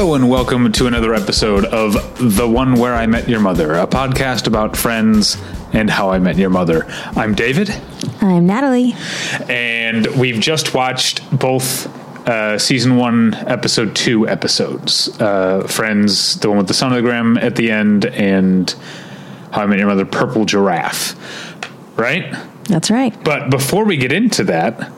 Hello, and welcome to another episode of The One Where I Met Your Mother, a podcast about friends and how I met your mother. I'm David, I'm Natalie. and we've just watched both uh, season one, episode two episodes uh, Friends, the one with the sonogram at the end, and How I Met Your Mother, Purple Giraffe. Right? That's right. But before we get into that,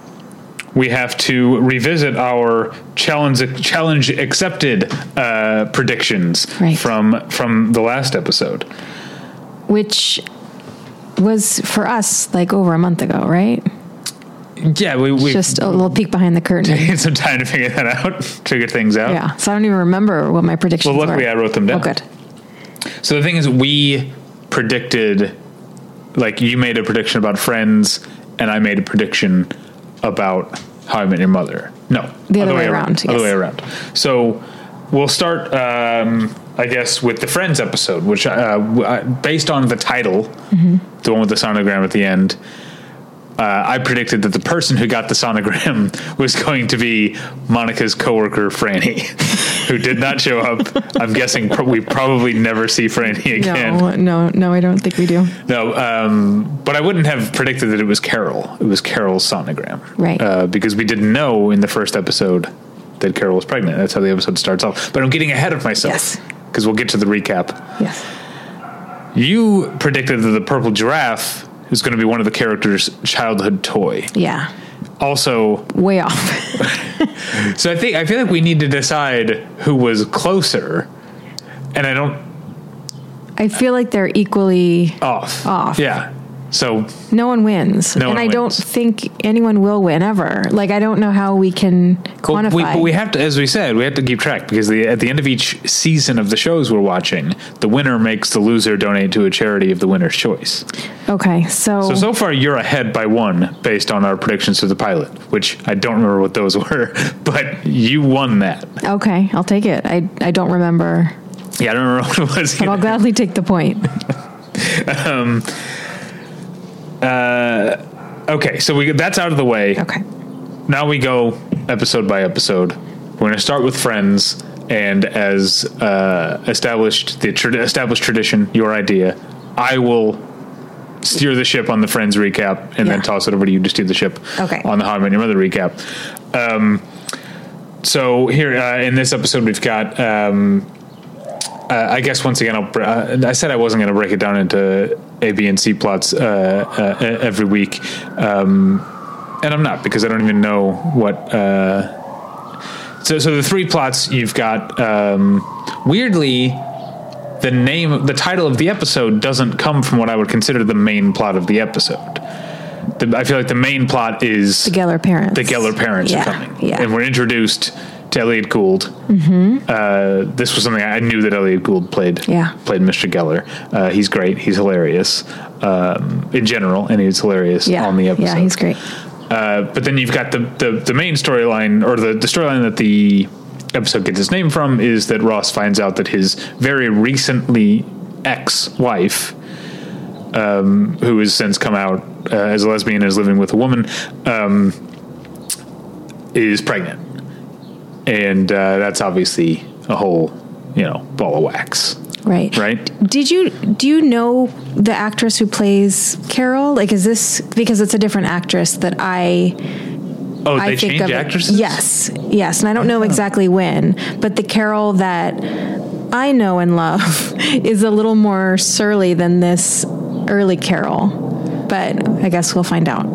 we have to revisit our challenge challenge accepted uh, predictions Right. from from the last episode. Which was for us like over a month ago, right? Yeah, we we Just a little peek behind the curtain. had some time to figure that out, figure things out. yeah. So I don't even remember what my predictions Well, were. luckily I wrote them down. Oh, good. So the thing is, we predicted, like you made a prediction about Friends, and I made a prediction about How I Met Your Mother. No, The other way around, The Other yes. way around. So we'll start, um, I guess, with the Friends episode, which uh, uh, based on the title, Mm-hmm. the one with the sonogram at the end. Uh, I predicted that the person who got the sonogram was going to be Monica's coworker Franny, who did not show up. I'm guessing pro- we probably never see Franny again. No, no, no, I don't think we do. No, um, but I wouldn't have predicted that it was Carol. It was Carol's sonogram, Right. Uh, because we didn't know in the first episode that Carol was pregnant. That's how the episode starts off. But I'm getting ahead of myself Yes. because we'll get to the recap. Yes. You predicted that the purple giraffe is going to be one of the characters' childhood toy. Yeah. Also, Way off. so I think I feel like we need to decide who was closer, and I don't I feel like they're equally off. Off. Yeah. So no one wins. No and one I don't think anyone will win ever. Like I don't know how we can Well, quantify. we, but we have to, as we said, we have to keep track because the, at the end of each season of the shows we're watching, the winner makes the loser donate to a charity of the winner's choice. okay, so, So so far, you're ahead by one based on our predictions for the pilot, which I don't remember what those were, but you won that. okay, I'll take it. I I don't remember, Yeah, I don't remember what it was. but I'll gladly take the point. Um, Okay, so we that's out of the way. Okay. Now we go episode by episode. We're going to start with friends, and as uh, established the tra- established tradition, your idea, I will steer the ship on the friends recap, and then toss it over to you to steer the ship Okay. on the How I Met Your Mother recap. Um, so here uh, in this episode, we've got. Um, uh, I guess once again, I'll, br- uh, I said I wasn't going to break it down into A, B, and C plots uh, uh, every week, um, and I'm not because I don't even know what. Uh, so, so the three plots you've got. Um, weirdly, the name, the title of the episode doesn't come from what I would consider the main plot of the episode. The, I feel like the main plot is The Geller parents. the Geller parents yeah, are coming, Yeah. and we're introduced to Elliott Gould. Mm-hmm. Uh, this was something I knew that Elliott Gould played. Yeah. played Mr. Geller. Uh, he's great. He's hilarious um, in general, and he's hilarious yeah. on the episode. Yeah, he's great. Uh, but then you've got the the, the main storyline, or the, the storyline that the episode gets its name from, is that Ross finds out that his very recently ex-wife, um, who has since come out uh, as a lesbian and is living with a woman, um, is pregnant, and uh, that's obviously a whole you know ball of wax, Right. right? Did you do you know the actress who plays Carol? Like, is this because it's a different actress that I Oh, I they think change of it- actresses. Yes, yes, and I don't know exactly when, but the Carol that I know and love is a little more surly than this early Carol. But I guess we'll find out.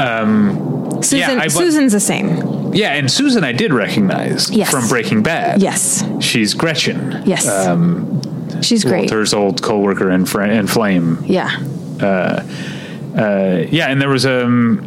Um, Susan, I- Susan's the same. Yeah. And Susan, I did recognize Yes. from Breaking Bad. Yes, She's Gretchen. yes, she's great. Walter's old coworker and friend and Flame. Yeah, Uh, yeah, and there was um,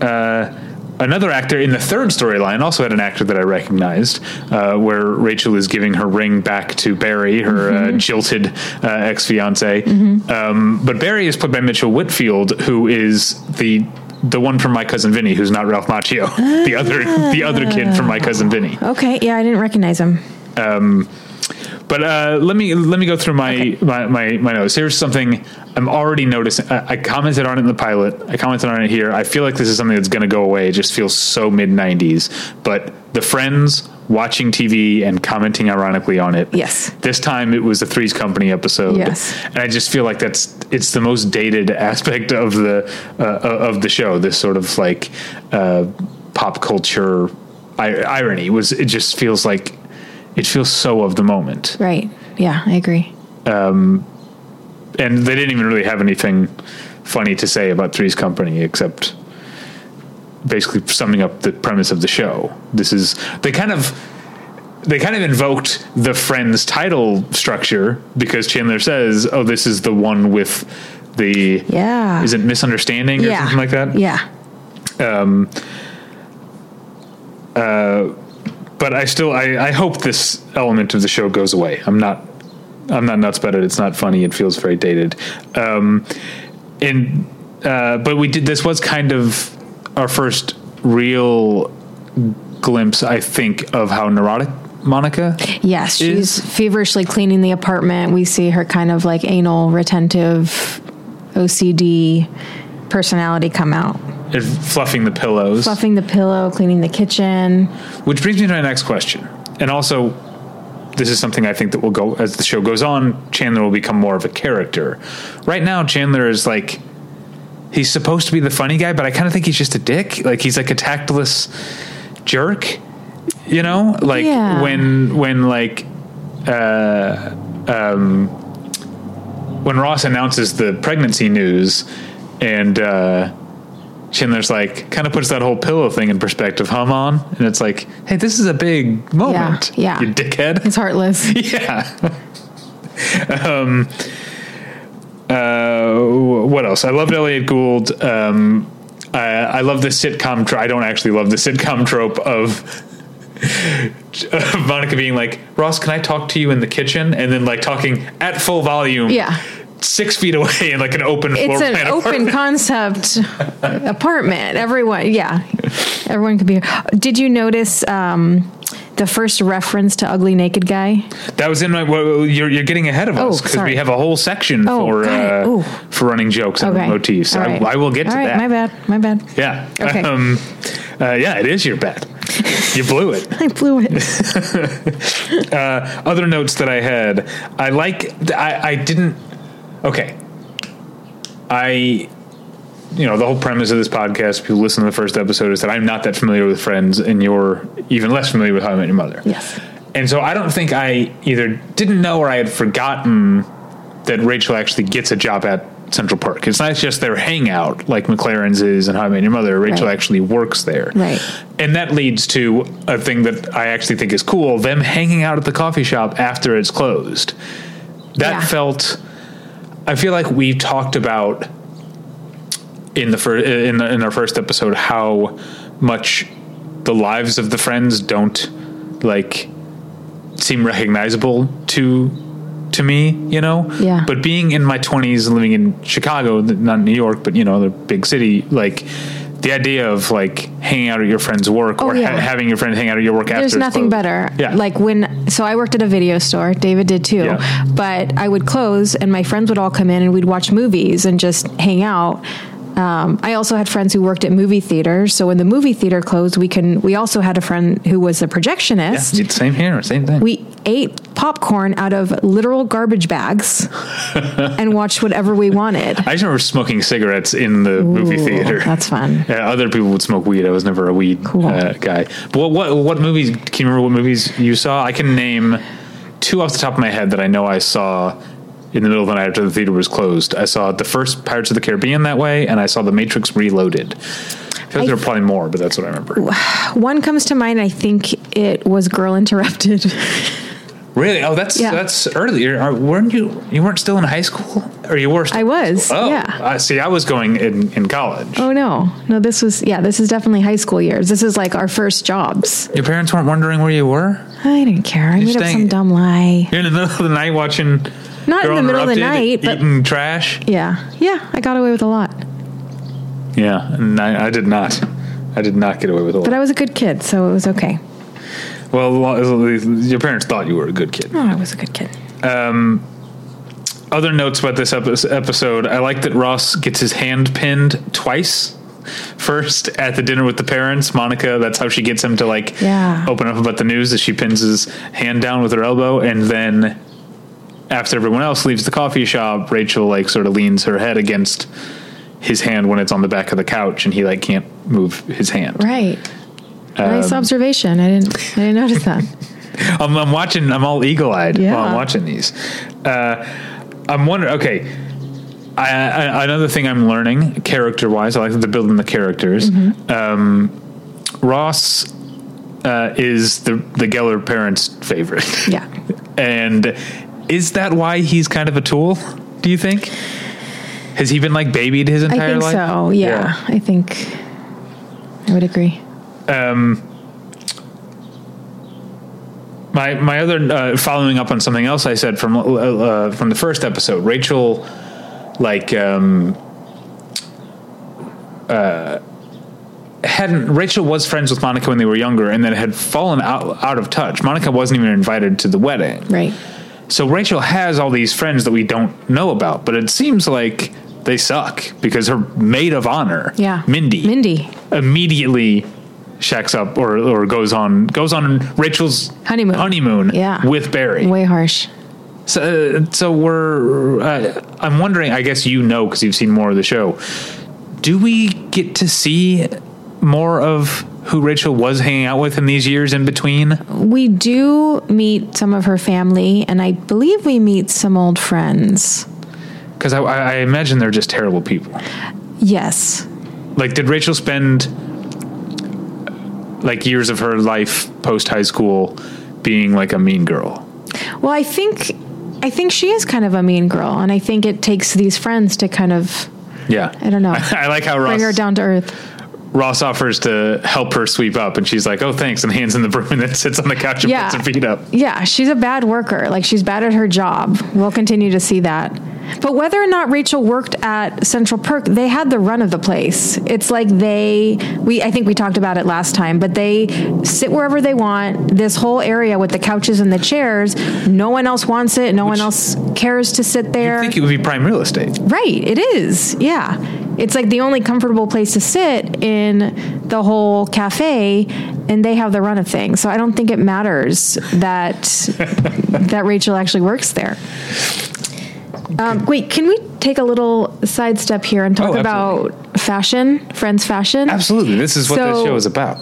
uh, another actor in the third storyline. Also had an actor that I recognized, uh, where Rachel is giving her ring back to Barry, her uh, jilted uh, ex fiance. Um, but Barry is played by Mitchell Whitfield, who is the the one from My Cousin Vinny, who's not Ralph Macchio, the other the other kid from My Cousin Vinny. okay. Yeah, I didn't recognize him. But uh, let me let me go through my, my, my, my notes. Here's something I'm already noticing. I, I commented on it in the pilot. I commented on it here. I feel like this is something that's going to go away. It just feels so mid 90s. But the friends watching TV and commenting ironically on it. Yes. This time it was a Three's Company episode. Yes. And I just feel like that's it's the most dated aspect of the uh, of the show. This sort of like uh, pop culture irony was. It just feels like it feels so of the moment. Right. Yeah, I agree. Um, and they didn't even really have anything funny to say about Three's Company except basically summing up the premise of the show. This is they kind of they kind of invoked the Friends title structure because Chandler says, "Oh, this is the one with the Yeah. is it misunderstanding or yeah. something like that?" Yeah. Um. Uh, but I still I, I hope this element of the show goes away. I'm not I'm not nuts about it. It's not funny. It feels very dated. Um, and uh, but we did this was kind of our first real glimpse, I think, of how neurotic Monica. Yes, she's Is- feverishly cleaning the apartment. We see her kind of like anal retentive OCD personality come out. is Fluffing the pillows, Fluffing the pillow, cleaning the kitchen. which brings me to my next question. And also, this is something I think that will go as the show goes on. Chandler will become more of a character. Right now, Chandler is like he's supposed to be the funny guy, but I kind of think he's just a dick. Like he's like a tactless jerk. You know, like Yeah. when when like uh, um, when Ross announces the pregnancy news, and uh, Chandler's like kind of puts that whole pillow thing in perspective. Hum on, and it's like, hey, this is a big moment. yeah. you dickhead. It's heartless. Yeah. um, uh, what else? I loved Elliott Gould. Um, I, I love the sitcom. Tro- I don't actually love the sitcom trope of, Monica being like, "Ross, can I talk to you in the kitchen?" and then like talking at full volume. Yeah. Six feet away in like an open floor It's an open apartment. concept apartment. Everyone, yeah, everyone could be here. Did you notice um, the first reference to ugly naked guy? That was in my. Well, you're you're getting ahead of Oh, us because we have a whole section Oh, for uh, for running jokes and Okay, motifs. All I, right. I will get All to right, that. My bad. My bad. Yeah. Okay. Um, uh, yeah, it is your bet. You blew it. I blew it. Other notes that I had, I like. I, I didn't. Okay. I. You know, the whole premise of this podcast, people listen to the first episode, is that I'm not that familiar with Friends, and you're even less familiar with How I Met Your Mother. Yes. And so I don't think I either didn't know or I had forgotten that Rachel actually gets a job at Central Perk. It's not just their hangout like McLaren's is and How I Met Your Mother. Rachel Right. actually works there. Right. And that leads to a thing that I actually think is cool them hanging out at the coffee shop after it's closed. That Yeah. felt, I feel like we talked about in the first in, the, in our first episode how much the lives of the friends don't like seem recognizable to to me, you know. Yeah. But being in my twenties, living in Chicago, not New York, but you know, the big city, like the idea of like hanging out at your friend's work Oh, or yeah. ha- having your friend hang out at your work. There's nothing better. Yeah. Like when, so I worked at a video store. David did too. Yeah. But I would close, and my friends would all come in, and we'd watch movies and just hang out. Um, I also had friends who worked at movie theaters. So when the movie theater closed, we can. We also had a friend who was a projectionist. Yeah, same here, same thing. We ate popcorn out of literal garbage bags and watched whatever we wanted. I just remember smoking cigarettes in the movie theater. That's fun. Yeah, other people would smoke weed. I was never a weed Cool. uh, guy. But what, what what movies? Can you remember what movies you saw? I can name two off the top of my head that I know I saw in the middle of the night after the theater was closed. I saw the first Pirates of the Caribbean that way, and I saw The Matrix Reloaded. I feel like there were probably more, but that's what I remember. One comes to mind. I think it was Girl Interrupted. Really? Oh, that's Yeah. that's earlier. Weren't you? You weren't still in high school, or you were? Still I was. Oh, yeah. I see. I was going in in college. Oh no, no! This was yeah. This is definitely high school years. This is like our first jobs. Your parents weren't wondering where you were. I didn't care. I made up staying- some dumb lie. You're in the middle of the night watching. Not in the middle of the night, but eating trash. yeah, yeah. I got away with a lot, Yeah, and I, I did not. I did not get away with a lot. but I was a good kid, so it was okay. well, lo- your parents thought you were a good kid. Oh, I was a good kid. Um, other notes about this epi- episode: I like that Ross gets his hand pinned twice. first at the dinner with the parents. Monica, that's how she gets him to like Yeah. open up about the news. As she pins his hand down with her elbow, and then after everyone else leaves the coffee shop, Rachel like sort of leans her head against his hand when it's on the back of the couch, and he like can't move his hand. Right. Um, nice observation. I didn't. I didn't notice that. I'm, I'm watching. I'm all eagle eyed Yeah. while I'm watching these. Uh, I'm wondering. Okay, I, I, another thing I'm learning character wise. I like that they're building the characters. Mm-hmm. Um, Ross uh, is the the Geller parents' favorite. Yeah. and is that why he's kind of a tool? Do you think? Has he been like babied his entire I think life? so. Yeah, I think I would agree. My my other uh, following up on something else I said from uh, uh, from the first episode, Rachel, like um, uh, hadn't Rachel was friends with Monica when they were younger, and then had fallen out out of touch. Monica wasn't even invited to the wedding, Right. So Rachel has all these friends that we don't know about. But it seems like they suck because her maid of honor, Yeah. Mindy, Mindy. immediately shacks up or or goes on goes on Rachel's Honeymoon. honeymoon Yeah. with Barry. Way harsh. So, uh, so we're uh, I'm wondering. I guess you know because you've seen more of the show. Do we get to see more of who Rachel was hanging out with in these years in between? We do meet some of her family, and I believe we meet some old friends. Because I, I imagine they're just terrible people. Yes. Like, did Rachel spend like years of her life post high school being like a mean girl? Well, I think I think she is kind of a mean girl, and I think it takes these friends to kind of Yeah, I don't know. I, like how bring her down to earth. Ross offers to help her sweep up, and she's like, "Oh, thanks," and hands in the broom, and then sits on the couch and Yeah. puts her feet up. Yeah, she's a bad worker. Like she's bad at her job. We'll continue to see that. But whether or not Rachel worked at Central Perk, they had the run of the place. It's like they we I think we talked about it last time, but they sit wherever they want. This whole area with the couches and the chairs, no one else wants it. No one else cares to sit there. I think it would be prime real estate. Right, it is. Yeah. It's like the only comfortable place to sit in the whole cafe and they have the run of things. So I don't think it matters that that Rachel actually works there. Um, wait, can we take a little sidestep here and talk Oh, about fashion, Friends Fashion? Absolutely, this is what So- this show is about.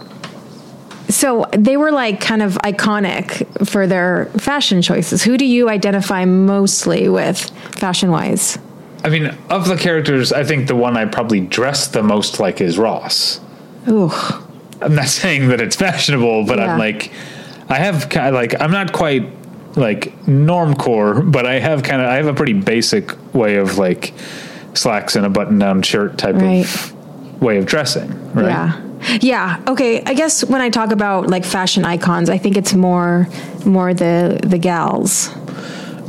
So they were like kind of iconic for their fashion choices. Who do you identify mostly with fashion wise? I mean, of the characters, I think the one I probably dress the most like is Ross. Ooh. I'm not saying that it's fashionable, but Yeah. I'm like, I have kind of like, I'm not quite like normcore, but I have kind of, I have a pretty basic way of like slacks and a button down shirt type Right. of way of dressing, right? Yeah. Yeah. Okay. I guess when I talk about like fashion icons, I think it's more more the the gals.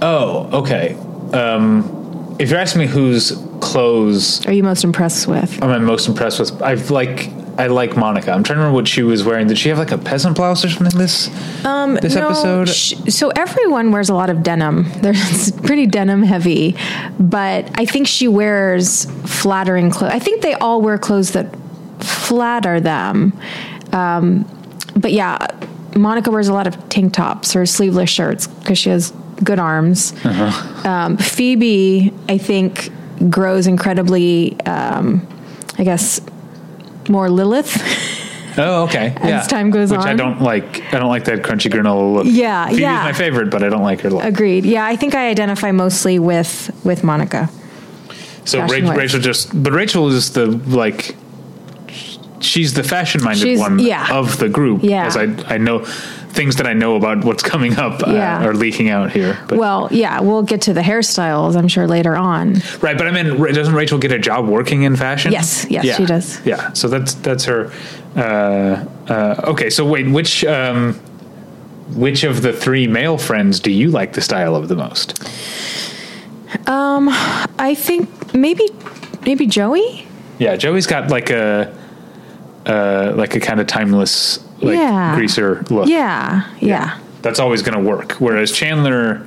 Oh, okay. Um, if you're asking me whose clothes Are you most impressed with? am I most impressed with, I like, I like Monica. I'm trying to remember what she was wearing. Did she have like a peasant blouse or something this Um, this no, episode? sh- so everyone wears a lot of denim. There's pretty denim heavy, but I think she wears flattering clothes. I think they all wear clothes that flatter them. Um, but yeah, Monica wears a lot of tank tops or sleeveless shirts because she has good arms. Uh-huh. Um, Phoebe, I think, grows incredibly. Um, I guess more Lilith. Oh, okay. As time goes on. Which I don't like. I don't like that crunchy granola look. Yeah, Phoebe's yeah. my favorite, but I don't like her look. Agreed. Yeah, I think I identify mostly with with Monica. so Rachel. Rachel just, but Rachel is the like. She's the fashion-minded She's- one yeah. of the group. Yeah. As I I know things that I know about what's coming up uh, are leaking out here. But, Well, yeah, we'll get to the hairstyles, I'm sure, later on. right, but I mean, doesn't Rachel get a job working in fashion? Yes, yes, Yeah. she does. Yeah, so that's that's her. Uh, uh, okay, so wait, which um, which of the three male friends do you like the style of the most? Um, I think maybe maybe Joey? Yeah, Joey's got like a uh, like a kind of timeless like Yeah. greaser look. Yeah, yeah. That's always going to work. Whereas Chandler,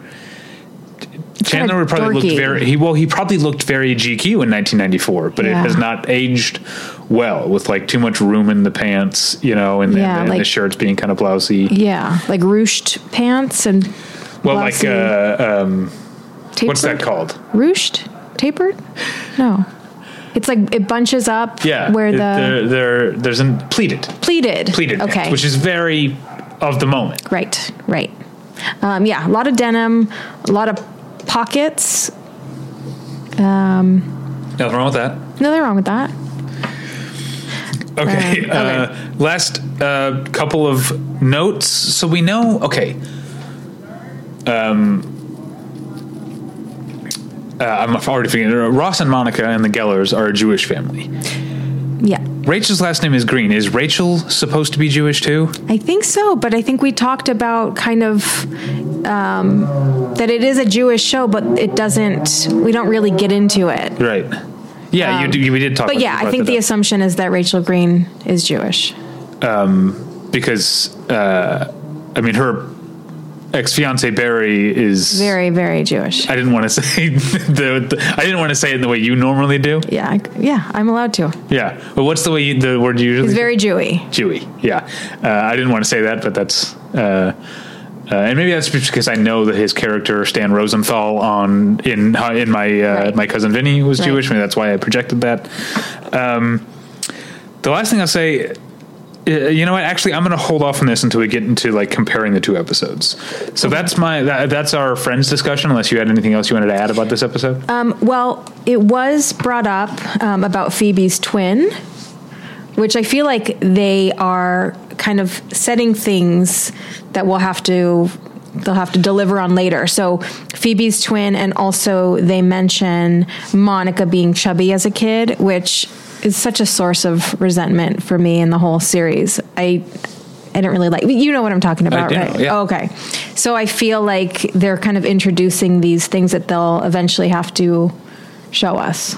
Chandler would probably dorky. look very he well he probably looked very GQ in 1994, but it has not aged well with like too much room in the pants, you know, and, Yeah, and, the like- shirts being kind of blousy. Yeah, like ruched pants and Well, like uh, um, what's that called? Ruched, tapered? No, it's like it bunches up. Yeah, where the there, there there's an pleated pleated. pleated Okay, which is very of the moment. right, right. Um, yeah, a lot of denim, a lot of pockets. Um, Nothing wrong with that. Nothing wrong with that. Okay. Um, okay. Uh, last uh, couple of notes. So we know. Okay. Um. Uh, I'm already forgetting. Ross and Monica and the Gellers are a Jewish family. Yeah, Rachel's last name is Green. Is Rachel supposed to be Jewish too? I think so, but I think we talked about kind of um, that it is a Jewish show, but it doesn't. We don't really get into it. Right. Yeah, you, do- we did talk. Um, But yeah, I think the up. assumption is that Rachel Green is Jewish. because uh, I mean her ex fiance Barry is Very, very Jewish. I didn't want to say the, the I didn't want to say it in the way you normally do. Yeah, yeah, I'm allowed to. Yeah. Well, what's the way you, the word you usually? He's very Jewy. Jewy. Yeah. Uh, I didn't want to say that, but that's. Uh, uh, and maybe that's because I know that his character Stan Rosenthal on in in my uh, Right. my cousin Vinny was Right. Jewish. Maybe that's why I projected that. Um, the last thing I'll say, uh, you know what? Actually, I'm going to hold off on this until we get into like comparing the two episodes. So that's my that, that's our friends discussion. Unless you had anything else you wanted to add about this episode. Um, well, it was brought up um, about Phoebe's twin, which I feel like they are kind of setting things that we'll have to they'll have to deliver on later. So Phoebe's twin, and also they mention Monica being chubby as a kid, which is such a source of resentment for me in the whole series. I I didn't really like. You know what I'm talking about, do, right? yeah. okay. So I feel like they're kind of introducing these things that they'll eventually have to show us.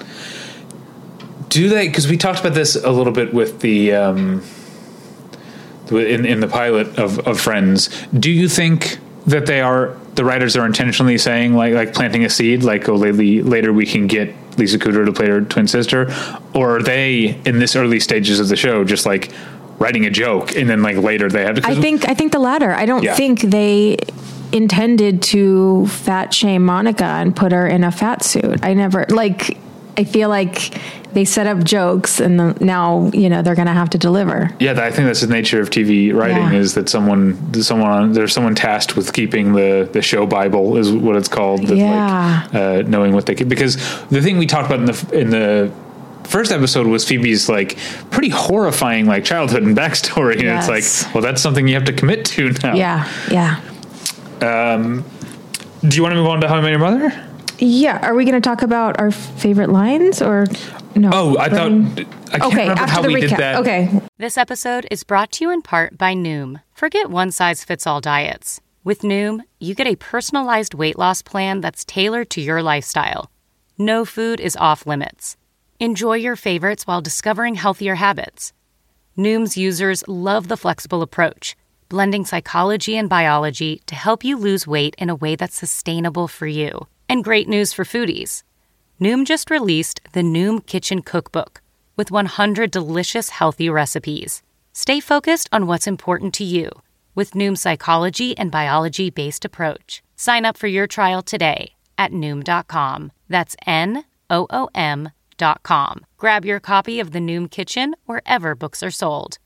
Do they? Because we talked about this a little bit with the um, in in the pilot of, of Friends. Do you think that they are the writers are intentionally saying like like planting a seed, like oh lately, later we can get Lisa Kudrow to play her twin sister, or are they in this early stages of the show just like writing a joke and then like later they have to? I think I think the latter. I don't Yeah. think they intended to fat shame Monica and put her in a fat suit. I never like. I feel like they set up jokes, and the, now you know they're going to have to deliver. Yeah, I think that's the nature of TV writing Yeah. is that someone, someone, there's someone tasked with keeping the the show Bible is what it's called. Yeah. like, uh, knowing what they can because the thing we talked about in the in the first episode was Phoebe's like pretty horrifying like childhood and backstory, and Yes. it's like, well, that's something you have to commit to now. Yeah, yeah, Do you want to move on to How I Met Your Mother? Yeah. Are we going to talk about our favorite lines or no? Oh, I thought We're- I can't okay, remember after how the we recap. did that. Okay, This episode is brought to you in part by Noom. Forget one size fits all diets. With Noom, you get a personalized weight loss plan that's tailored to your lifestyle. No food is off limits. Enjoy your favorites while discovering healthier habits. Noom's users love the flexible approach, blending psychology and biology to help you lose weight in a way that's sustainable for you. And great news for foodies. Noom just released the Noom Kitchen Cookbook with 100 delicious healthy recipes. Stay focused on what's important to you with Noom's psychology and biology based approach. Sign up for your trial today at Noom.com. That's N O O M.com. Grab your copy of the Noom Kitchen wherever books are sold.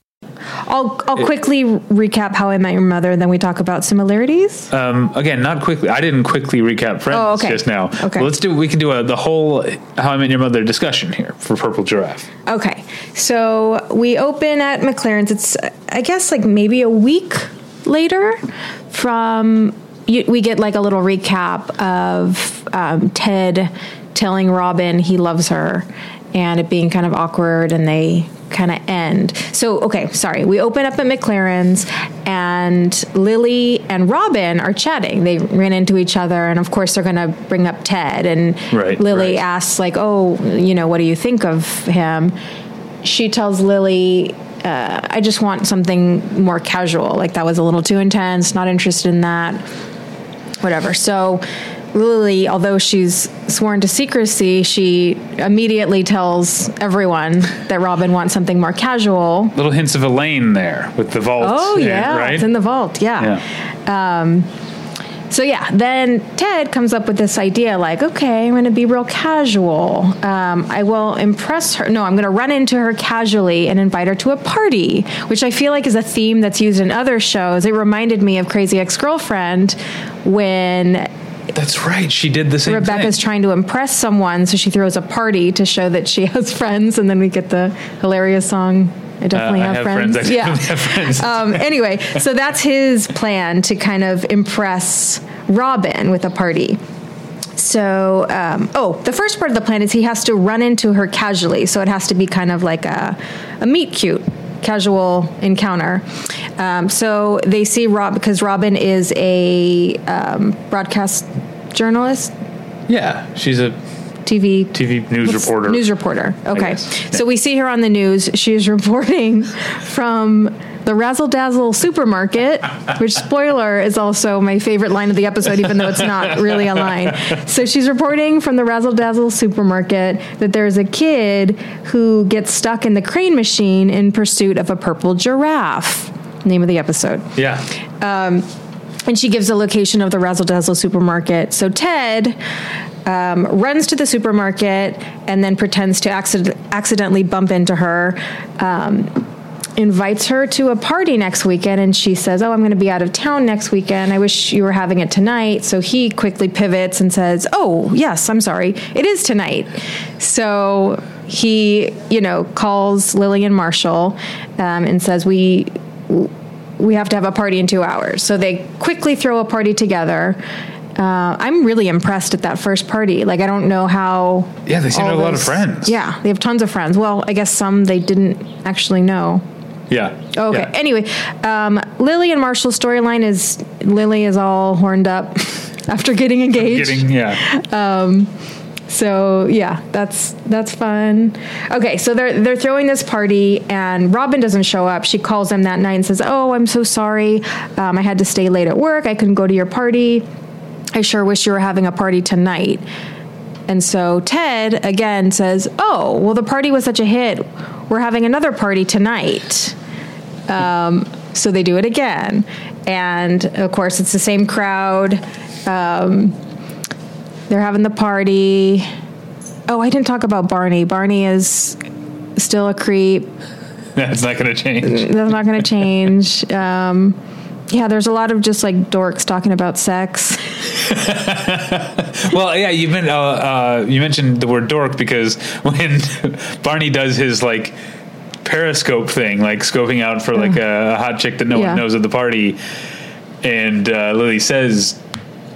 I'll I'll quickly recap how I met your mother, and then we talk about similarities. Um, again, not quickly. I didn't quickly recap Friends Oh, okay. just now. Okay. Well, let's do. We can do a, the whole How I Met Your Mother discussion here for Purple Giraffe. Okay, so we open at McLaren's. It's I guess like maybe a week later from you, we get like a little recap of um, Ted telling Robin he loves her and it being kind of awkward and they kind of end. So okay, sorry. We open up at McLaren's and Lily and Robin are chatting. They ran into each other and of course they're going to bring up Ted and Right, Lily right. asks like, "Oh, you know, what do you think of him?" She tells Lily, uh, "I just want something more casual. Like that was a little too intense. Not interested in that. Whatever." So Lily, although she's sworn to secrecy, she immediately tells everyone that Robin wants something more casual. Little hints of Elaine there with the vault. Oh and- yeah, right. it's in the vault. Yeah. yeah. So yeah, then Ted comes up with this idea like, okay, I'm going to be real casual. Um, I will impress her. No, I'm going to run into her casually and invite her to a party, which I feel like is a theme that's used in other shows. It reminded me of Crazy Ex-Girlfriend when That's right. She did the same thing. Rebecca's thing. trying to impress someone, so she throws a party to show that she has friends, and then we get the hilarious song. I definitely Uh, I have, have friends. friends. I yeah. have friends. um, anyway, so that's his plan to kind of impress Robin with a party. So, um, oh, the first part of the plan is he has to run into her casually. So it has to be kind of like a, a meet cute, casual encounter. Um, so they see Rob because Robin is a um, broadcast journalist, Yeah, she's a TV TV news reporter. News reporter. Okay. guess. So we see her on the news. She is reporting from the Razzle Dazzle supermarket, which spoiler is also my favorite line of the episode, even though it's not really a line. So she's reporting from the Razzle Dazzle supermarket that there's a kid who gets stuck in the crane machine in pursuit of a purple giraffe. Name of the episode yeah. and she gives the location of the Razzle Dazzle supermarket. So Ted um, runs to the supermarket and then pretends to accident- accidentally bump into her. Um, invites her to a party next weekend and she says oh i'm going to be out of town next weekend i wish you were having it tonight so he quickly pivots and says oh yes i'm sorry it is tonight so he you know calls Lily and marshall um, and says we we have to have a party in two hours. So they quickly throw a party together. Uh, I'm really impressed at that first party. Like, I don't know how. Yeah, they seem to have a lot of friends. Yeah, they have tons of friends. Well, I guess some they didn't actually know. Yeah. Oh, okay. Yeah. Anyway, um, Lily and Marshall's storyline is Lily is all horned up after getting engaged. Getting yeah. So yeah, that's that's fun. Okay, so they're they're throwing this party, and Robin doesn't show up. She calls them that night and says, "Oh, I'm so sorry. Um, I had to stay late at work. I couldn't go to your party. I sure wish you were having a party tonight." And so Ted again says, "Oh, well, the party was such a hit. We're having another party tonight." Um, so they do it again, and of course, it's the same crowd. Um, they're having the party. Oh, I didn't talk about Barney. Barney is still a creep. That's not going to change. That's not going to change. Um, yeah, there's a lot of just like dorks talking about sex. Well, yeah, you meant uh, uh, you mentioned the word dork because when Barney does his like periscope thing, like scoping out for like a, a hot chick that no Yeah. one knows at the party, and uh, Lily says.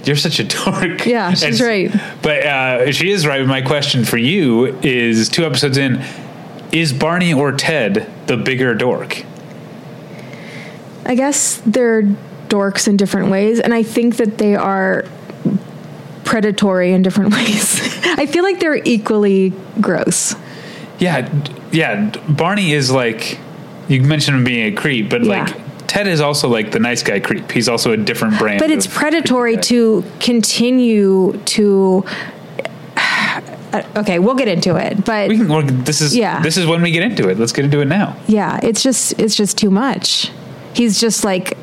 You're such a dork. Yeah, she's And- right. But uh, she is right. My question for you is: two episodes in, is Barney or Ted the bigger dork? I guess they're dorks in different ways, and I think that they are predatory in different ways. I feel like they're equally gross. Yeah, d- yeah. Barney is like you mentioned him being a creep, but Yeah. like Ted is also like the nice guy creep. He's also a different brand. But it's predatory to continue to. Uh, Okay, we'll get into it, but We can, this is Yeah. this is when we get into it. Let's get into it now. yeah, it's just it's just too much. He's just like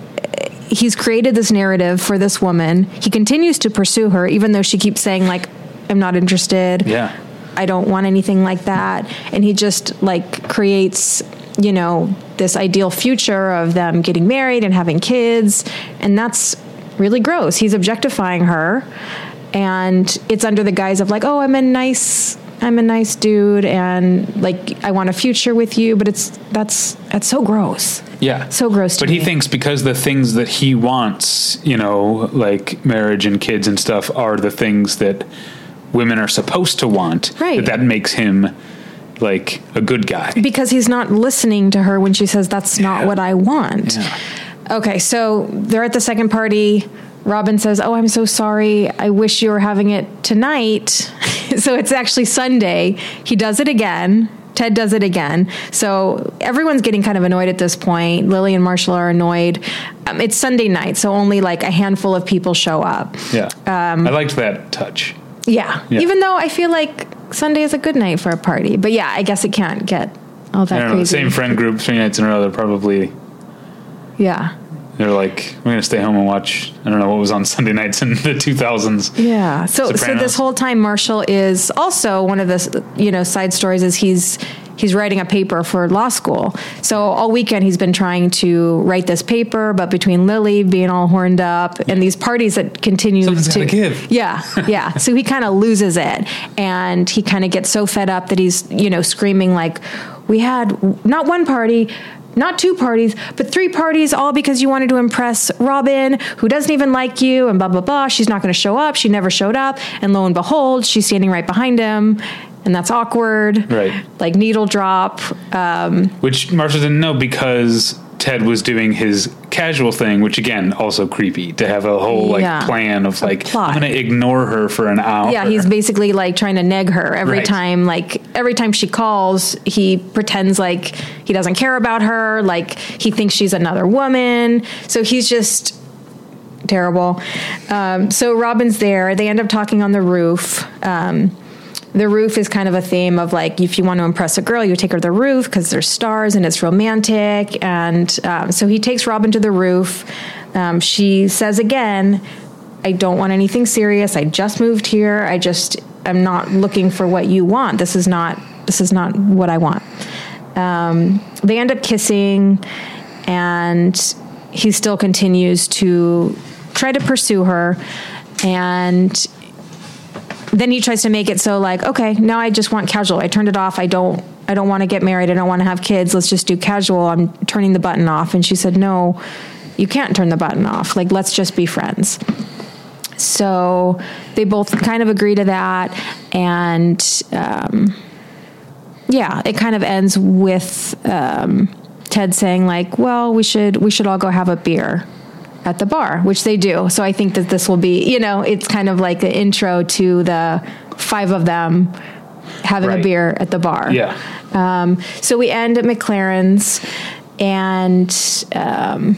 he's created this narrative for this woman. He continues to pursue her even though she keeps saying like I'm not interested. Yeah. I don't want anything like that. And he just like creates, you know, this ideal future of them getting married and having kids. And that's really gross. He's objectifying her. And it's under the guise of like, oh, I'm a nice. I'm a nice dude, and like I want a future with you, but it's that's that's so gross. Yeah. So gross to But he me. thinks because the things that he wants, you know, like marriage and kids and stuff, are the things that women are supposed to want. Right. That that makes him like a good guy. because he's not listening to her when she says that's not what I want. Yeah. Okay, so they're at the second party. Robin says, "Oh, I'm so sorry. I wish you were having it tonight." so it's actually Sunday. He does it again. Ted does it again. So everyone's getting kind of annoyed at this point. Lily and Marshall are annoyed. um, it's Sunday night, so only like a handful of people show up. Yeah. Um, I liked that touch. Yeah. Yeah. Even though I feel like Sunday is a good night for a party, but yeah, I guess it can't get all that I don't know. The crazy. same friend group three nights in a row. They're probably Yeah. They're like, we're gonna stay home and watch. I don't know what was on Sunday nights in the two thousands. Yeah. So so this whole time Marshall is also one of the you know side stories is he's he's writing a paper for law school. So all weekend he's been trying to write this paper, but between Lily being all horned up and these parties that continue Something's to give. Yeah. Yeah. so he kind of loses it and he kind of gets so fed up that he's, you know, screaming like we had not one party not two parties, but three parties, all because you wanted to impress Robin, who doesn't even like you, and blah, blah, blah. She's not going to show up. She never showed up. And lo and behold, she's standing right behind him. And that's awkward. Right. Like needle drop. Um, Which Marshall didn't know because Ted was doing his casual thing, which again also creepy to have a whole like Yeah. plan of like. I'm gonna ignore her for an hour. yeah, he's basically like trying to neg her every Right. time. Like every time she calls, he pretends like he doesn't care about her. Like he thinks she's another woman. So he's just terrible. Um, so Robin's there. They end up talking on the roof. Um, the roof is kind of a theme of like if you want to impress a girl, you take her to the roof because there's stars and it's romantic. And um, so he takes Robin to the roof. Um, she says again, I don't want anything serious. I just moved here. I just am not looking for what you want. This is not this is not what I want. Um, they end up kissing, and he still continues to try to pursue her. And then he tries to make it so like, okay, now I just want casual. I turned it off. I don't I don't want to get married. I don't want to have kids. Let's just do casual. I'm turning the button off. And she said, "No, you can't turn the button off. Like let's just be friends." So they both kind of agree to that and um, yeah, it kind of ends with um, Ted saying like, "Well, we should we should all go have a beer." At the bar, which they do. So I think that this will be, you know, it's kind of like the intro to the five of them having a beer at the bar. Yeah. Um, so we end at McLaren's, and um,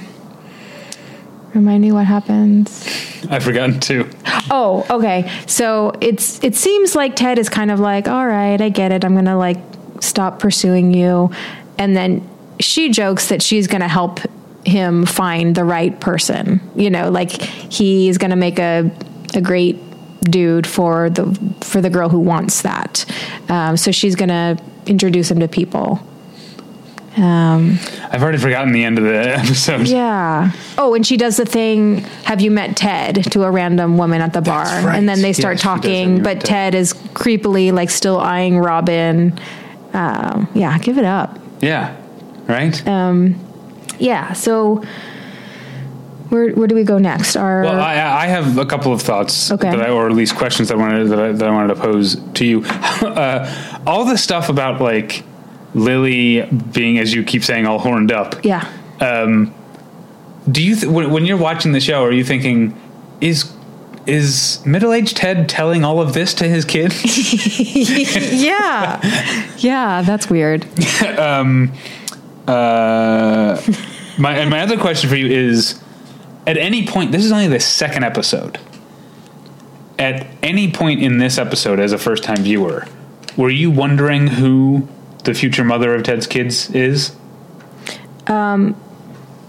remind me what happens. I've forgotten too. Oh, okay. So it's it seems like Ted is kind of like, all right, I get it. I'm gonna like stop pursuing you, and then she jokes that she's gonna help him find the right person. You know, like he's gonna make a a great dude for the for the girl who wants that. Um, so she's gonna introduce him to people. Um, I've already forgotten the end of the episode. yeah. Oh, and she does the thing. Have you met Ted to a random woman at the bar? right. And then they start Yes, she does. Have talking, but Ted? Ted is creepily like still eyeing Robin. Um, yeah, give it up. Yeah. Right? Uh, Yeah. So where where do we go next? Our Well, I, I have a couple of thoughts, Okay. that I, or at least questions that I wanted that I, that I wanted to pose to you. uh, all the stuff about like Lily being, as you keep saying, all horned up. yeah. Do you th- when, when you're watching the show, are you thinking is is middle aged Ted telling all of this to his kid? yeah. Yeah. That's weird. Uh, my and my other question for you is: At any point, this is only the second episode. At any point in this episode, as a first time viewer, were you wondering who the future mother of Ted's kids is? Um,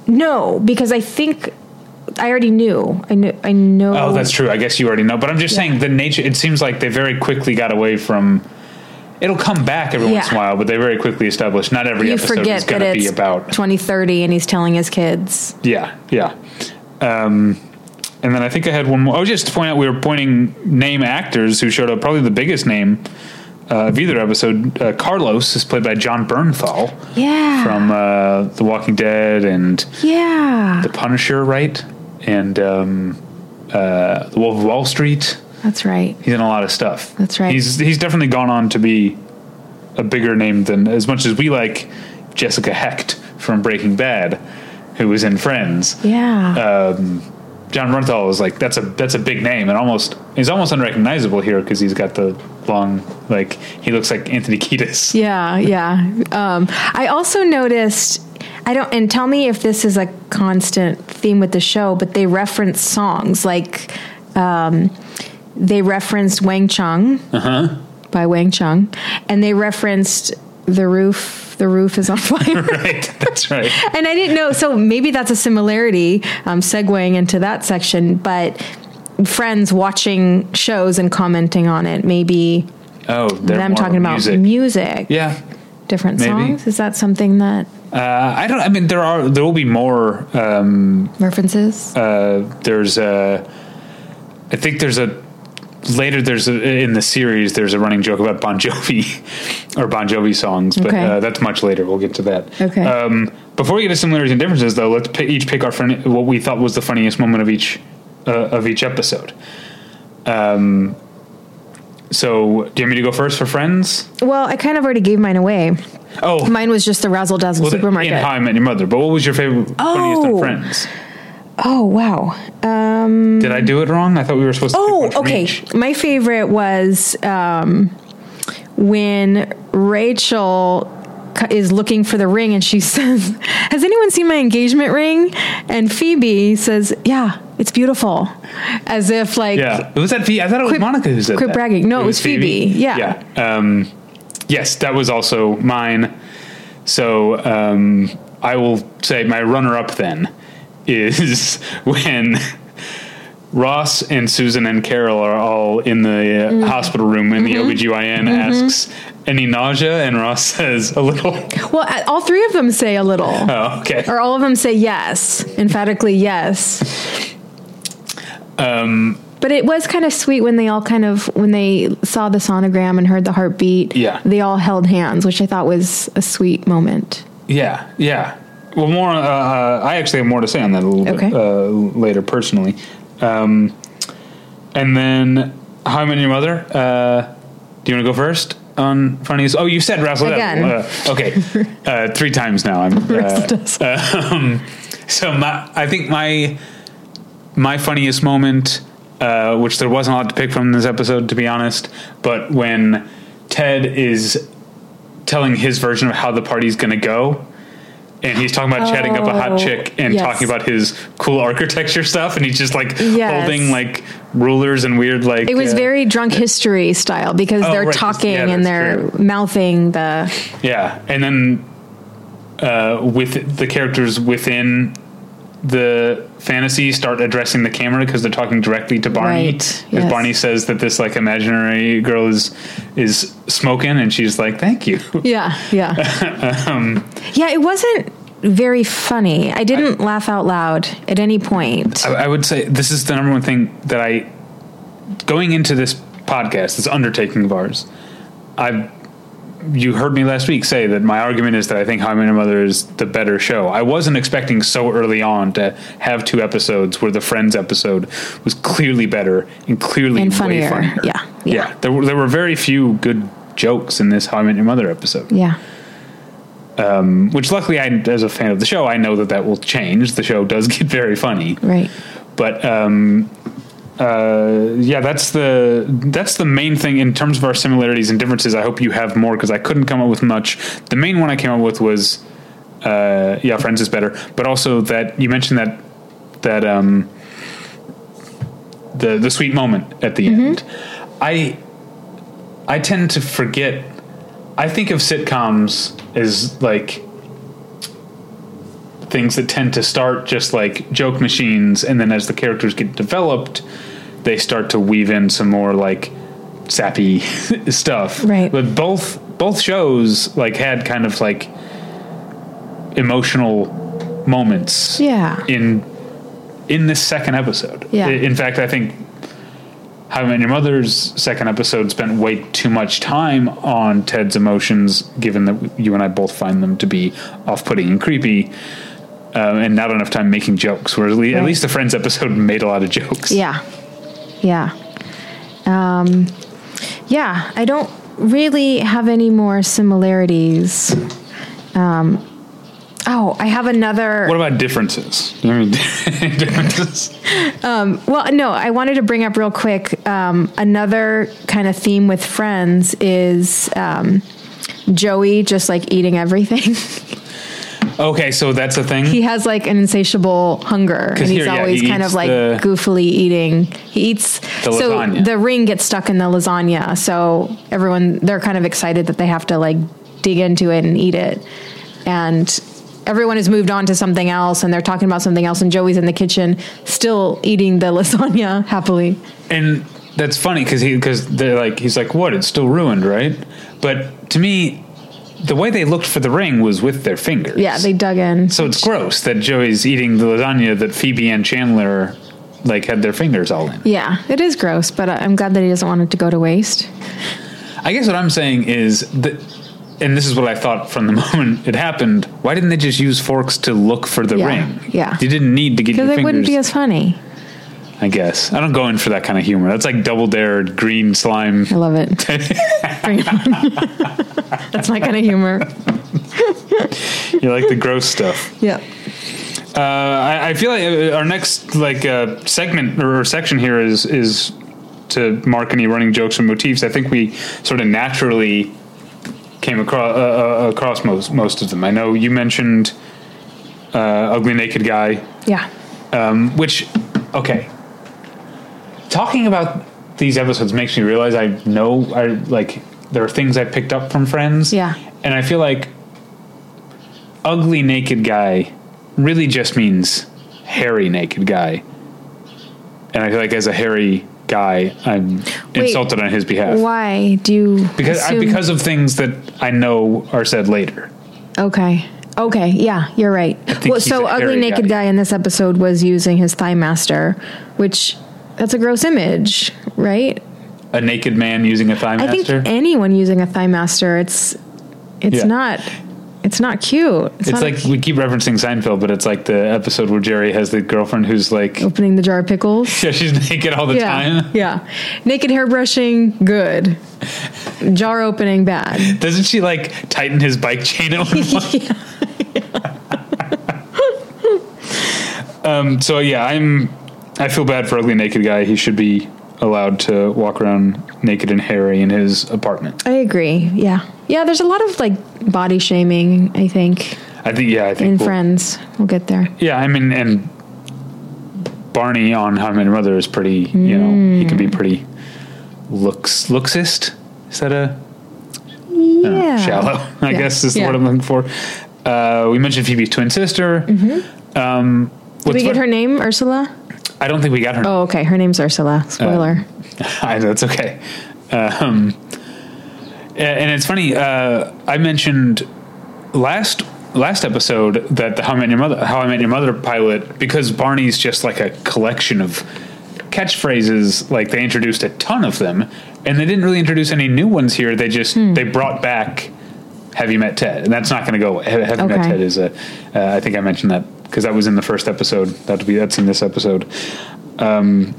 No, because I think I already knew. I knew. I know. Oh, that's true. I guess you already know. But I'm just saying the nature. It seems like they very quickly got away from. It'll come back every once in a while, but they very quickly established not every you episode is going to be about 2030 and he's telling his kids. Yeah, yeah. Um, and then I think I had one more. Oh, just to point out, we were pointing name actors who showed up. Probably the biggest name uh, of either episode. Uh, Carlos is played by Jon Bernthal Yeah. from uh, The Walking Dead and yeah. The Punisher, right? And um, uh, The Wolf of Wall Street. That's right. He's in a lot of stuff. That's right. He's he's definitely gone on to be a bigger name than as much as we like Jessica Hecht from Breaking Bad, who was in Friends. Yeah. Jon Bernthal is like that's a that's a big name and almost he's almost unrecognizable here because he's got the long like he looks like Anthony Kiedis. Yeah, yeah. Um, I also noticed I don't and tell me if this is a constant theme with the show, but they reference songs like um, they referenced Wang Chung by Wang Chung, and they referenced the roof. The roof is on fire. right. That's right. and I didn't know. So maybe that's a similarity, um, segueing into that section. But friends watching shows and commenting on it, maybe Oh, they're them talking about music. music, Yeah. different maybe. songs. Is that something that Uh, I don't. I mean, there are. There will be more. Um, references? uh, there's a. I think there's a. Later, there's a, in the series. There's a running joke about Bon Jovi, or Bon Jovi songs, but Okay. uh, that's much later. We'll get to that. Okay. Um, before we get to similarities and differences, though, let's pick, each pick our funny, what we thought was the funniest moment of each uh, of each episode. Um. So, do you want me to go first for Friends? well, I kind of already gave mine away. Oh, Mine was just the Razzle Dazzle well, supermarket. in How I Met Your Mother. But what was your favorite funniest Oh. of Friends? Oh wow. Um, Did I do it wrong? I thought we were supposed to. oh, okay. each. My favorite was um, when Rachel is looking for the ring and she says, "Has anyone seen my engagement ring?" And Phoebe says, "Yeah, it's beautiful," as if like Yeah, it was that Phoebe? I thought it was Quit- Monica who said quit that. bragging. No, it was Phoebe. Yeah. Yeah. Um, yes, that was also mine. So um, I will say my runner-up then is when Ross and Susan and Carol are all in the uh, Mm-hmm. hospital room, and the OBGYN asks, "Any nausea?" And Ross says, "A little." Well, all three of them say a little. Oh, okay. Or all of them say yes, emphatically yes. Um, But it was kind of sweet when they all kind of when they saw the sonogram and heard the heartbeat. Yeah. they all held hands, which I thought was a sweet moment. Yeah, yeah. Well, more. Uh, uh, I actually have more to say on that a little Okay. bit uh, later, personally. Um, and then, How I Met Your Mother. Uh, do you want to go first on funniest? Oh, you said Razzle Again. Uh, okay, uh, three times now. I'm. Uh, um, so my, I think my my funniest moment, uh, which there wasn't a lot to pick from in this episode, to be honest, but when Ted is telling his version of how the party's going to go. And he's talking about chatting up a hot Oh, chick and yes. talking about his cool architecture stuff, and he's just like Yes. holding like rulers and weird like. It was uh, very drunk history style because Oh, they're right, talking yeah, and they're true. mouthing the Yeah, and then uh, with the characters within the fantasy start addressing the camera because they're talking directly to Barney. Right, Because yes. Barney says that this like imaginary girl is is smoking, and she's like, "Thank you." yeah yeah Um, yeah. It wasn't very funny. I didn't laugh out loud at any point. I, I would say this is the number one thing that I going into this podcast, this undertaking of ours. I you heard me last week say that my argument is that I think How I Met Your Mother is the better show. I wasn't expecting so early on to have two episodes where the Friends episode was clearly better and clearly And way funnier. funnier. Yeah, yeah. yeah. There were there were very few good jokes in this How I Met Your Mother episode yeah. which luckily I, as a fan of the show, I know that that will change. The show does get very funny, Right. but um, uh, yeah, that's the that's the main thing in terms of our similarities and differences. I hope you have more because I couldn't come up with much. The main one I came up with was uh, yeah, Friends is better, but also that you mentioned that that um, the the sweet moment at the end. I I tend to forget. I think of sitcoms as like things that tend to start just like joke machines, and then as the characters get developed, they start to weave in some more like sappy stuff. Right. But both both shows like had kind of like emotional moments. Yeah. In in this second episode. Yeah. In fact, I think how I Met Your Mother's second episode spent way too much time on Ted's emotions, given that you and I both find them to be off-putting and creepy, uh, and not enough time making jokes. Whereas at at least the Friends episode made a lot of jokes. Yeah. Yeah. Um, yeah, I don't really have any more similarities. Um, oh, I have another. What about differences? Do you have any differences? Well, no, I wanted to bring up real quick um, another kind of theme with friends is um, Joey just like eating everything. Okay, so that's a thing. He has like an insatiable hunger, and he's here, yeah, always he kind of like the- goofily eating. He eats The so lasagna. the ring gets stuck in the lasagna. So everyone they're kind of excited that they have to like dig into it and eat it, and everyone has moved on to something else, and they're talking about something else. And Joey's in the kitchen still eating the lasagna happily. and that's funny because he because they're like he's like what it's still ruined right but to me the way they looked for the ring was with their fingers Yeah, they dug in. so it's gross that joey's eating the lasagna that phoebe and chandler like had their fingers all in yeah, it is gross, but I'm glad that he doesn't want it to go to waste. i guess what i'm saying is that and this is what i thought from the moment it happened why didn't they just use forks to look for the Yeah, ring yeah. you didn't need to get your Because it fingers wouldn't be as funny. I guess i don't go in for that kind of humor that's like double dare green slime I love it. Bring it on. That's my kind of humor. you like the gross stuff Yeah. Uh, I, I feel like uh, our next like uh, segment or section here is is to mark any running jokes or motifs. I think we sort of naturally came across uh, uh, across most most of them. I know you mentioned uh, ugly naked guy, Yeah. um, which okay. Talking about these episodes makes me realize I know I like there are things I picked up from friends. Yeah. and I feel like ugly naked guy really just means hairy naked guy. And I feel like as a hairy guy, I'm Wait, insulted on his behalf Why do you because I, because of things that I know are said later. Okay. Okay. Yeah, you're right. Well, so ugly naked guy. guy. in this episode was using his thigh master, which that's a gross image, right? A naked man using a thigh I think anyone using a thigh master, it's it's Yeah. not it's not cute. It's not like we keep referencing Seinfeld, but it's like the episode where Jerry has the girlfriend who's like, opening the jar of pickles. yeah, she's naked all the yeah, time. yeah. Naked hairbrushing, good. Jar opening, bad. Doesn't she like tighten his bike chain at one point? um, so yeah, I'm. I feel bad for ugly naked guy. He should be allowed to walk around naked and hairy in his apartment. I agree. Yeah, yeah. There's a lot of like body shaming. I think I think. Yeah, I think. in we'll- Friends, we'll get there. Yeah, I mean, and Barney on How I Met Your Mother is pretty. You know, he can be pretty looks looksist. Is that a Yeah, shallow? I Yeah. guess is the Yeah. word I'm looking for. Uh, we mentioned Phoebe's twin sister. Um, Mm-hmm. Did we get fun- her name, Ursula? I don't think we got her. Oh, okay. Her name's Ursula. Spoiler. I, that's okay. Um, and it's funny. Uh, I mentioned last last episode that the How I Met Your Mother How I Met Your Mother pilot because Barney's just like a collection of catchphrases. Like they introduced a ton of them, and they didn't really introduce any new ones here. They just Hmm. they brought back Have You Met Ted, and that's not going to go away. Have You Met Okay. Ted is a. Uh, I think I mentioned that because that was in the first episode. That'd be that's in this episode. Um,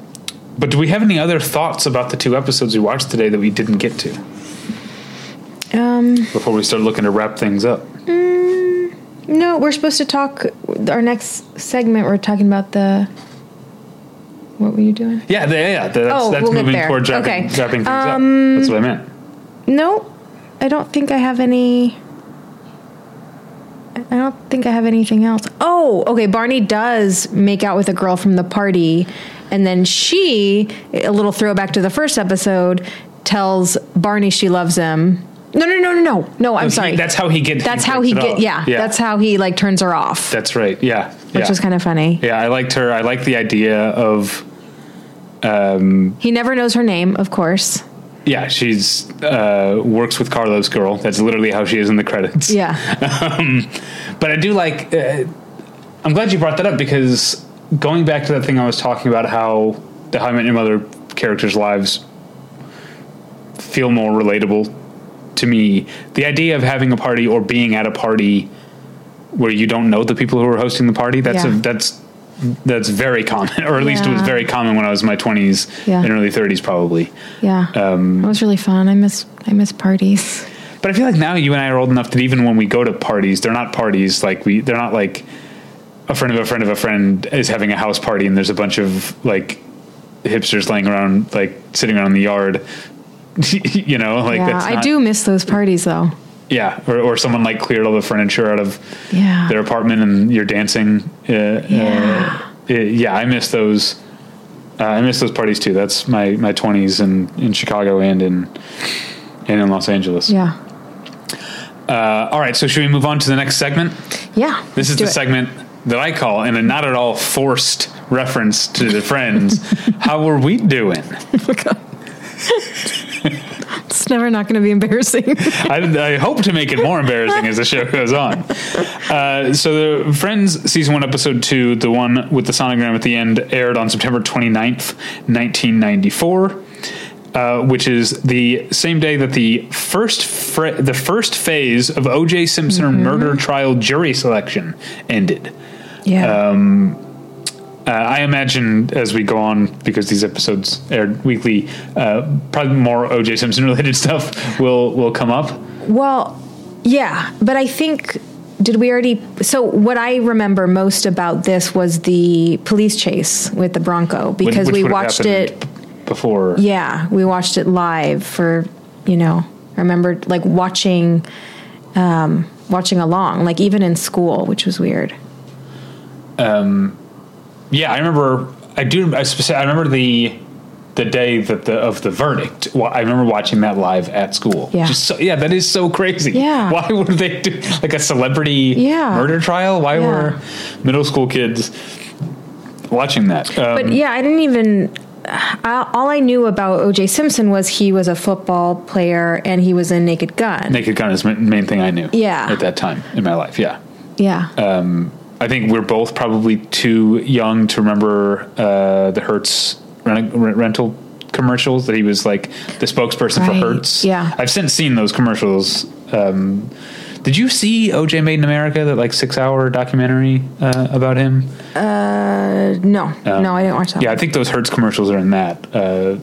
but do we have any other thoughts about the two episodes we watched today that we didn't get to Um, before we start looking to wrap things up? no, we're supposed to talk. Our next segment, we're talking about the. What were you doing? Yeah, the, yeah, the, that's, Oh, that's we'll get moving there. towards wrapping, Okay. wrapping things Um, up. That's what I meant. No, I don't think I have any. I don't think I have anything else. Oh, okay. Barney does make out with a girl from the party, and then she, a little throwback to the first episode, tells Barney she loves him. No, no, no, no, no, no. I'm He- sorry. that's how he gets. That's he how he get. off. Yeah, that's how he like turns her off, That's right. Yeah, which yeah. is kind of funny. Yeah, I liked her. I like the idea of. Um, He never knows her name, of course. Yeah, she's uh, works with Carlos girl. That's literally how she is in the credits. Yeah, um, but I do like. Uh, I'm glad you brought that up because going back to that thing I was talking about, how the How I Met Your Mother characters' lives feel more relatable to me. The idea of having a party or being at a party where you don't know the people who are hosting the party that's a, that's that's very common, or at least it was very common when I was in my 20s Yeah. and early 30s, probably. yeah. Um, it was really fun. I miss I miss parties. But I feel like now you and I are old enough that even when we go to parties, they're not parties like we. They're not like a friend of a friend of a friend is having a house party and there's a bunch of like hipsters laying around, like sitting around in the yard. you know, like yeah, that's I not- do miss those parties though. Yeah, or, or someone like cleared all the furniture out of Yeah. their apartment and you're dancing. Uh, Yeah. uh, yeah, I miss those. Uh, I miss those parties too. That's my my twenties in in Chicago and in and in Los Angeles. Yeah. Uh, all right, so should we move on to the next segment? Yeah. This is the it. segment that I call, in a not at all forced reference to the friends. How were we doing? It's never not going to be embarrassing. I, I hope to make it more embarrassing as the show goes on. Uh, so, the Friends season one, episode two, the one with the sonogram at the end, aired on September 29th, 1994. Uh, which is the same day that the first fr- the first phase of O.J. Simpson murder trial jury selection ended. yeah. Uh, I imagine as we go on, because these episodes aired weekly, uh, probably more O.J. Simpson related stuff will will come up. Well, yeah, but I think did we already? So what I remember most about this was the police chase with the Bronco because which we watched it. before. Yeah, we watched it live for you know. I remember like watching, um, watching along, like even in school, which was weird. Yeah, I remember. I do. I, I remember the the day that the of the verdict. Well, I remember watching that live at school. Yeah. Just so, yeah, that is so crazy. Yeah. Why would they do like a celebrity Yeah. murder trial? Why Yeah. were middle school kids watching that? Um, But yeah, I didn't even. I, all I knew about O.J. Simpson was he was a football player and he was in Naked Gun. Naked Gun is the main thing I knew. Yeah. At that time in my life. Yeah. yeah. I think we're both probably too young to remember uh, the Hertz rent- rental commercials that he was like the spokesperson Right, for Hertz. yeah. I've since seen those commercials. Um, did you see OJ Made in America, that like six hour documentary uh, about him? Uh, no, no, I didn't watch that. Yeah, I think those Hertz commercials are in that. Uh,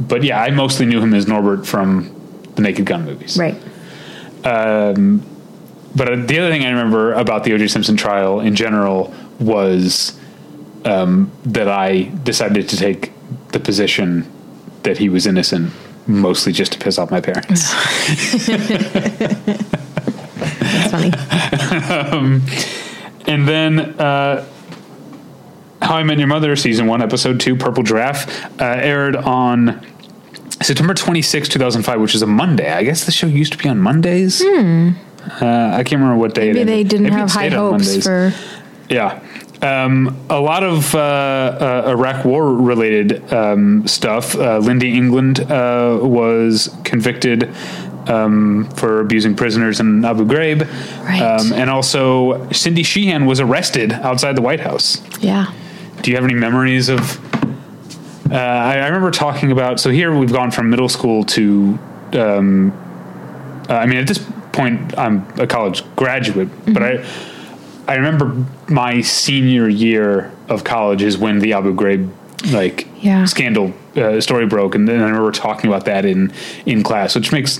but yeah, I mostly knew him as Norbert from the Naked Gun movies. Right. But the other thing I remember about the O.J. Simpson trial in general was um, that I decided to take the position that he was innocent, mostly just to piss off my parents. That's funny. and then uh, How I Met Your Mother, season one, episode two, Purple Giraffe, uh, aired on September 26, 2005, which is a Monday. I guess the show used to be on Mondays. Uh, I can't remember what day. Maybe they didn't Maybe have high hopes for. Yeah. Um, a lot of uh, uh, Iraq War related um, stuff. Uh, Lynndie England uh, was convicted um, for abusing prisoners in Abu Ghraib. Right. Um, and also, Cindy Sheehan was arrested outside the White House. Yeah. Do you have any memories of? Uh, I, I remember talking about. So here we've gone from middle school to. Um, uh, I mean, at this point, I'm a college graduate, but I. I remember my senior year of college is when the Abu Ghraib like Yeah. scandal uh, story broke, and then I remember talking about that in in class, which makes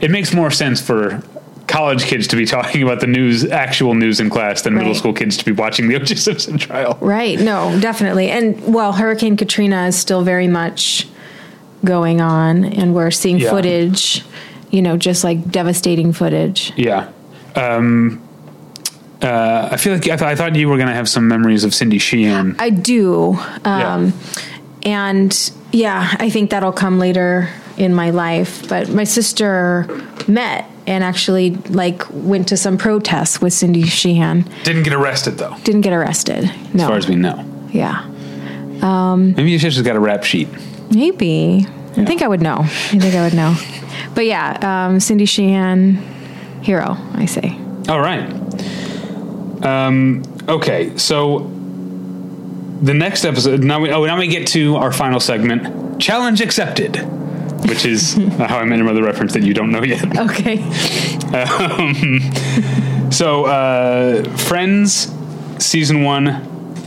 it makes more sense for college kids to be talking about the news, actual news in class, than middle school kids to be watching the O.J. Simpson trial. Right. No, definitely. And well, Hurricane Katrina is still very much going on, and we're seeing Yeah. footage, you know, just like devastating footage. Yeah. Um, uh, I feel like I, th- I thought you were going to have some memories of Cindy Sheehan. I do. Um, yeah. And yeah, I think that'll come later in my life. But my sister met and actually like went to some protests with Cindy Sheehan. Didn't get arrested though, Didn't get arrested. No. as far as we know. yeah. Maybe your sister's got a rap sheet. Maybe. I think I would know. I think I would know. But yeah, um, Cindy Sheehan, hero, I say. All right. Um, okay, so the next episode. Now we oh now we get to our final segment. Challenge accepted, which is how I met another reference that you don't know yet. Okay. So, uh, Friends season one,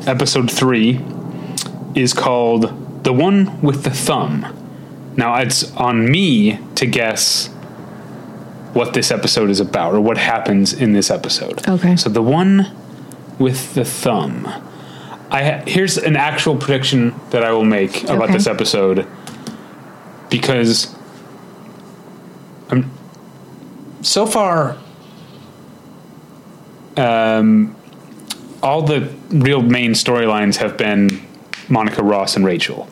episode three, is called "The One with the Thumb." Now, it's on me to guess what this episode is about or what happens in this episode. Okay. So, the one with the thumb. I here's an actual prediction that I will make about Okay. this episode because I'm so far, um, all the real main storylines have been Monica Ross and Rachel.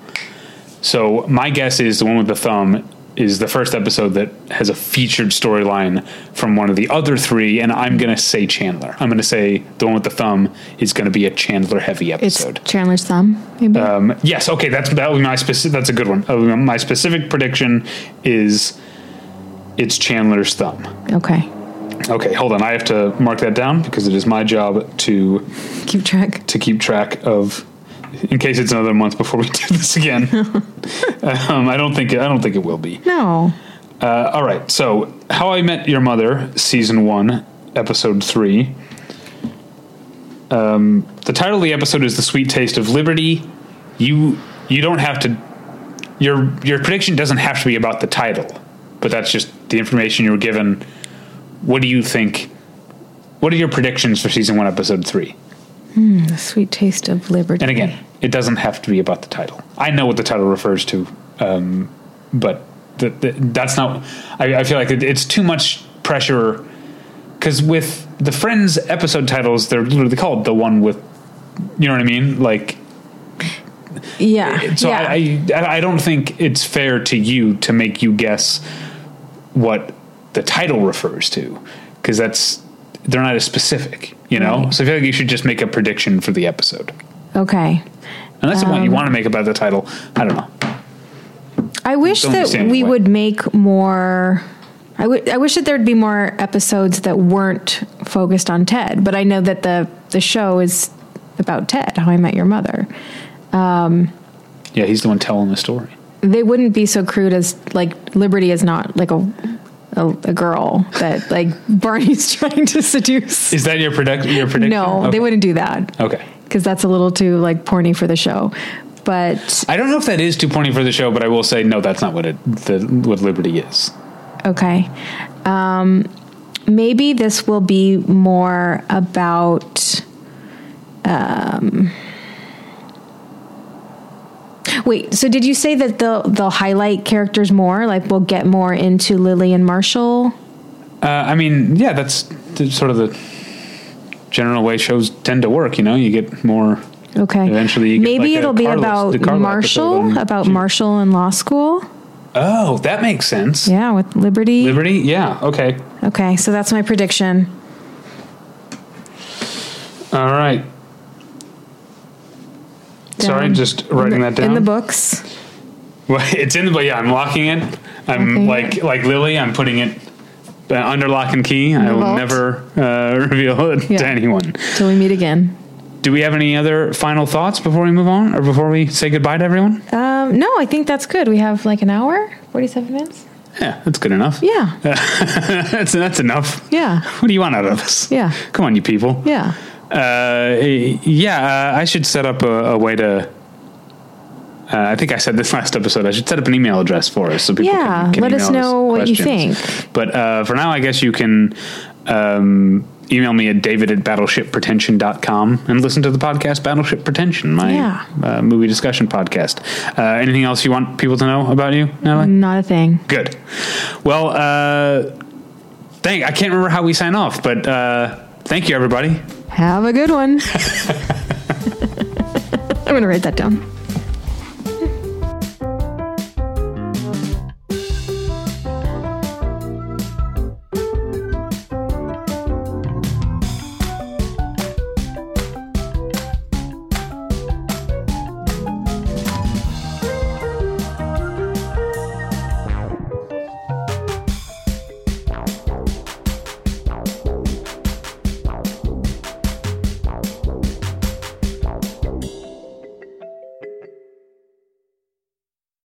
So my guess is the one with the thumb is the first episode that has a featured storyline from one of the other three, and I'm going to say Chandler. I'm going to say the one with the thumb is going to be a Chandler heavy episode. It's. Chandler's thumb, maybe. Um, yes, okay, that's that was my specific. That's a good one. Uh, my specific prediction is it's Chandler's thumb. okay. Okay, hold on. I have to mark that down because it is my job to Keep track. to keep track of. In case it's another month before we do this again, um, I don't think it, I don't think it will be. No. Uh, all right, so How I Met Your Mother, season one, episode three. Um, the title of the episode is "The Sweet Taste of Liberty." You you don't have to. Your your prediction doesn't have to be about the title, but that's just the information you were given. What do you think? What are your predictions for season one, episode three? The sweet taste of liberty. And again, it doesn't have to be about the title. I know what the title refers to, um, but the, the, that's not. I, I feel like it, it's too much pressure because with the Friends episode titles, they're literally called the one with. You know what I mean? Like, yeah. so yeah. I, I I don't think it's fair to you to make you guess what the title refers to because that's they're not as specific. You know, Right. so I feel like you should just make a prediction for the episode. okay. Unless the one Um, you want to make about the title, I don't know. I wish Don't that we would make more. I. I wish that there'd be more episodes that weren't focused on Ted. But I know that the the show is about Ted. How I Met Your Mother. Yeah, he's the one telling the story. They wouldn't be so crude as like Liberty is not like a a, a girl that like Barney's trying to seduce. Is that your predict your prediction? No, okay. they wouldn't do that Okay. because that's a little too like porny for the show. But I don't know if that is too porny for the show, but I will say no. That's not what it the what Liberty is. Okay. Um, maybe this will be more about. Um, wait. So did you say that they'll they'll highlight characters more? Like we'll get more into Lily and Marshall. Uh, I mean, yeah, that's the, sort of the general way shows tend to work. You know, you get more. Okay. Eventually you get maybe like it'll be Carlos- about Marshall, about G- Marshall in law school. Oh, that makes sense. Yeah, with Liberty. Liberty, yeah, okay, Okay, so that's my prediction. all right. Sorry, Down. just writing the, that down. in the books. Well, it's in the book. yeah. I'm locking it. I'm Locking like it. like Lily. I'm putting it uh, under lock and key. I will vault. never uh, reveal it Yeah. to anyone. Till we meet again. Do we have any other final thoughts before we move on, or before we say goodbye to everyone? Um, no, I think that's good. We have like an hour, forty-seven minutes. Yeah, that's good enough. Yeah, that's that's enough. yeah, What do you want out of us? Yeah. Come on, you people. yeah. Uh, yeah, uh, I should set up a, a way to. Uh, I think I said this last episode. I should set up an email address for us so people Yeah, can, can let us know what you think. But uh, for now, I guess you can um, email me at david at battleshippretension.com and listen to the podcast Battleship Pretension, my Yeah. uh, movie discussion podcast. Uh, anything else you want people to know about you, Natalie? Not a thing. Good. Well, uh, thank. I can't remember how we sign off, but uh, thank you, everybody. Have a good one. I'm gonna write that down.